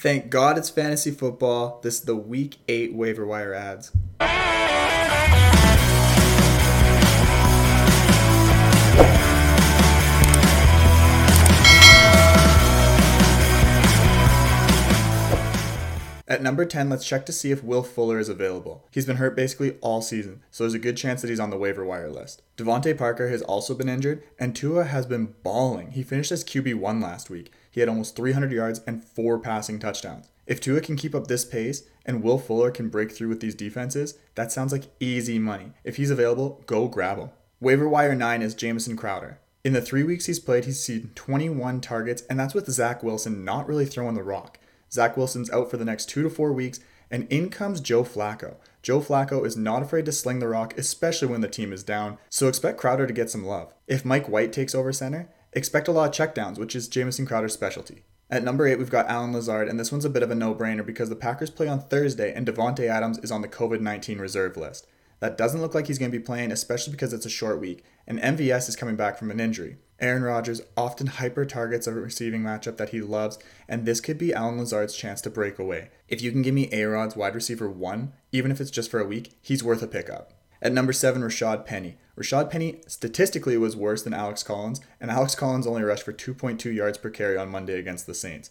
Thank God it's fantasy football. This is the week eight waiver wire adds. At number 10, let's check to see if Will Fuller is available. He's been hurt basically all season, so there's a good chance that he's on the waiver wire list. DeVante Parker has also been injured, and Tua has been balling. He finished as QB1 last week. He had almost 300 yards and four passing touchdowns. If Tua can keep up this pace and Will Fuller can break through with these defenses, that sounds like easy money. If he's available, go grab him. Waiver wire 9 is Jamison Crowder. In the three weeks he's played, he's seen 21 targets, and that's with Zach Wilson not really throwing the rock. Zach Wilson's out for the next two to four weeks, and in comes Joe Flacco. Joe Flacco is not afraid to sling the rock, especially when the team is down, so expect Crowder to get some love. If Mike White takes over center, expect a lot of checkdowns, which is Jamison Crowder's specialty. At number 8, we've got Allen Lazard, and this one's a bit of a no brainer because the Packers play on Thursday and Davante Adams is on the COVID 19 reserve list. That doesn't look like he's going to be playing, especially because it's a short week, and MVS is coming back from an injury. Aaron Rodgers often hyper targets a receiving matchup that he loves, and this could be Allen Lazard's chance to break away. If you can give me A Rod's wide receiver one, even if it's just for a week, he's worth a pickup. At number seven, Rashad Penny. Rashad Penny statistically was worse than Alex Collins, and Alex Collins only rushed for 2.2 yards per carry on Monday against the Saints.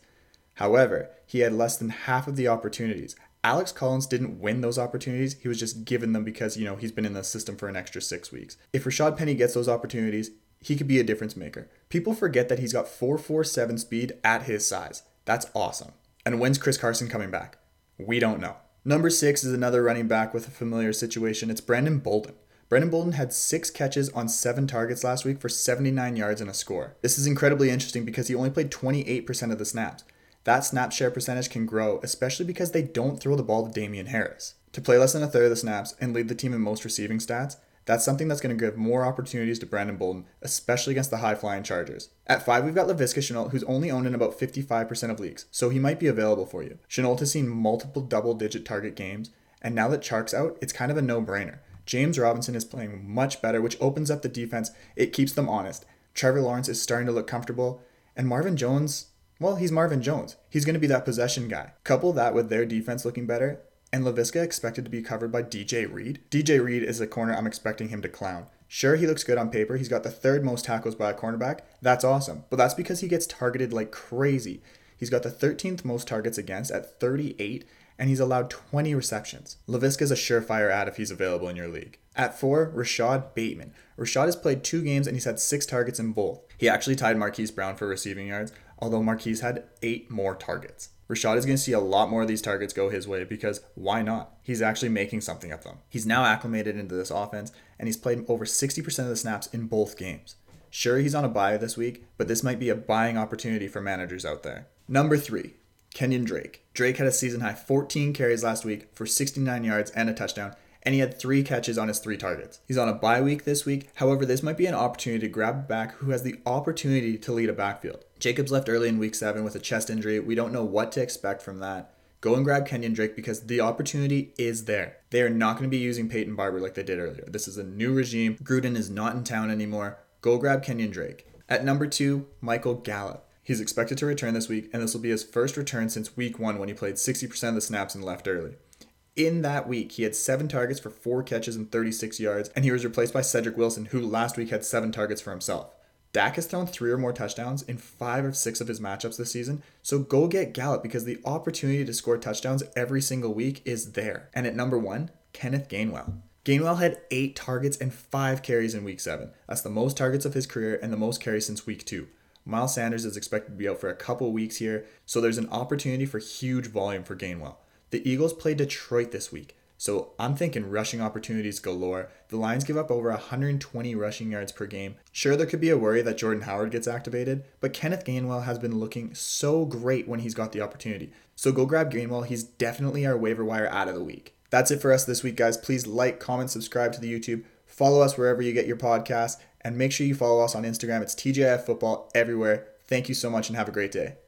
However, he had less than half of the opportunities. Alex Collins didn't win those opportunities. He was just given them because, you know, he's been in the system for an extra six weeks. If Rashad Penny gets those opportunities, he could be a difference maker. People forget that he's got 447 speed at his size. That's awesome. And when's Chris Carson coming back? We don't know. Number six is another running back with a familiar situation. It's Brandon Bolden. Brandon Bolden had six catches on seven targets last week for 79 yards and a score. This is incredibly interesting because he only played 28% of the snaps. That snap share percentage can grow, especially because they don't throw the ball to Damien Harris. To play less than a third of the snaps and lead the team in most receiving stats, that's something that's going to give more opportunities to Brandon Bolden, especially against the high flying Chargers. At 5, we've got Laviska Shenault, who's only owned in about 55% of leagues, so he might be available for you. Shenault has seen multiple double digit target games, and now that Chark's out, it's kind of a no brainer. James Robinson is playing much better, which opens up the defense. It keeps them honest. Trevor Lawrence is starting to look comfortable, and Marvin Jones, well, he's Marvin Jones. He's going to be that possession guy. Couple that with their defense looking better, and Laviska expected to be covered by DJ Reed. DJ Reed is a corner I'm expecting him to clown. Sure, he looks good on paper. He's got the third most tackles by a cornerback. That's awesome. But that's because he gets targeted like crazy. He's got the 13th most targets against at 38, and he's allowed 20 receptions. Laviska's a surefire add if he's available in your league. At 4, Rashod Bateman. Rashod has played two games and he's had six targets in both. He actually tied Marquise Brown for receiving yards, although Marquise had eight more targets. Rashod is going to see a lot more of these targets go his way because why not? He's actually making something of them. He's now acclimated into this offense and he's played over 60% of the snaps in both games. Sure, he's on a bye this week, but this might be a buying opportunity for managers out there. Number three, Kenyan Drake. Drake had a season high 14 carries last week for 69 yards and a touchdown, and he had three catches on his three targets. He's on a bye week this week. However, this might be an opportunity to grab back who has the opportunity to lead a backfield. Jacobs left early in week seven with a chest injury. We don't know what to expect from that. Go and grab Kenyan Drake because the opportunity is there. They are not going to be using Peyton Barber like they did earlier. This is a new regime. Gruden is not in town anymore. Go grab Kenyan Drake. At number two, Michael Gallup. He's expected to return this week, and this will be his first return since week one when he played 60% of the snaps and left early. In that week, he had seven targets for four catches and 36 yards, and he was replaced by Cedric Wilson, who last week had seven targets for himself. Dak has thrown three or more touchdowns in five of six of his matchups this season, so go get Gallup because the opportunity to score touchdowns every single week is there. And at number one, Kenneth Gainwell. Gainwell had eight targets and five carries in week seven. That's the most targets of his career and the most carries since week two. Miles Sanders is expected to be out for a couple weeks here, so there's an opportunity for huge volume for Gainwell. The Eagles play Detroit this week, so I'm thinking rushing opportunities galore. The Lions give up over 120 rushing yards per game. Sure, there could be a worry that Jordan Howard gets activated, but Kenneth Gainwell has been looking so great when he's got the opportunity. So go grab Gainwell. He's definitely our waiver wire out of the week. That's it for us this week, guys. Please like, comment, subscribe to the YouTube. Follow us wherever you get your podcasts, and make sure you follow us on Instagram. It's TJF Football everywhere. Thank you so much and have a great day.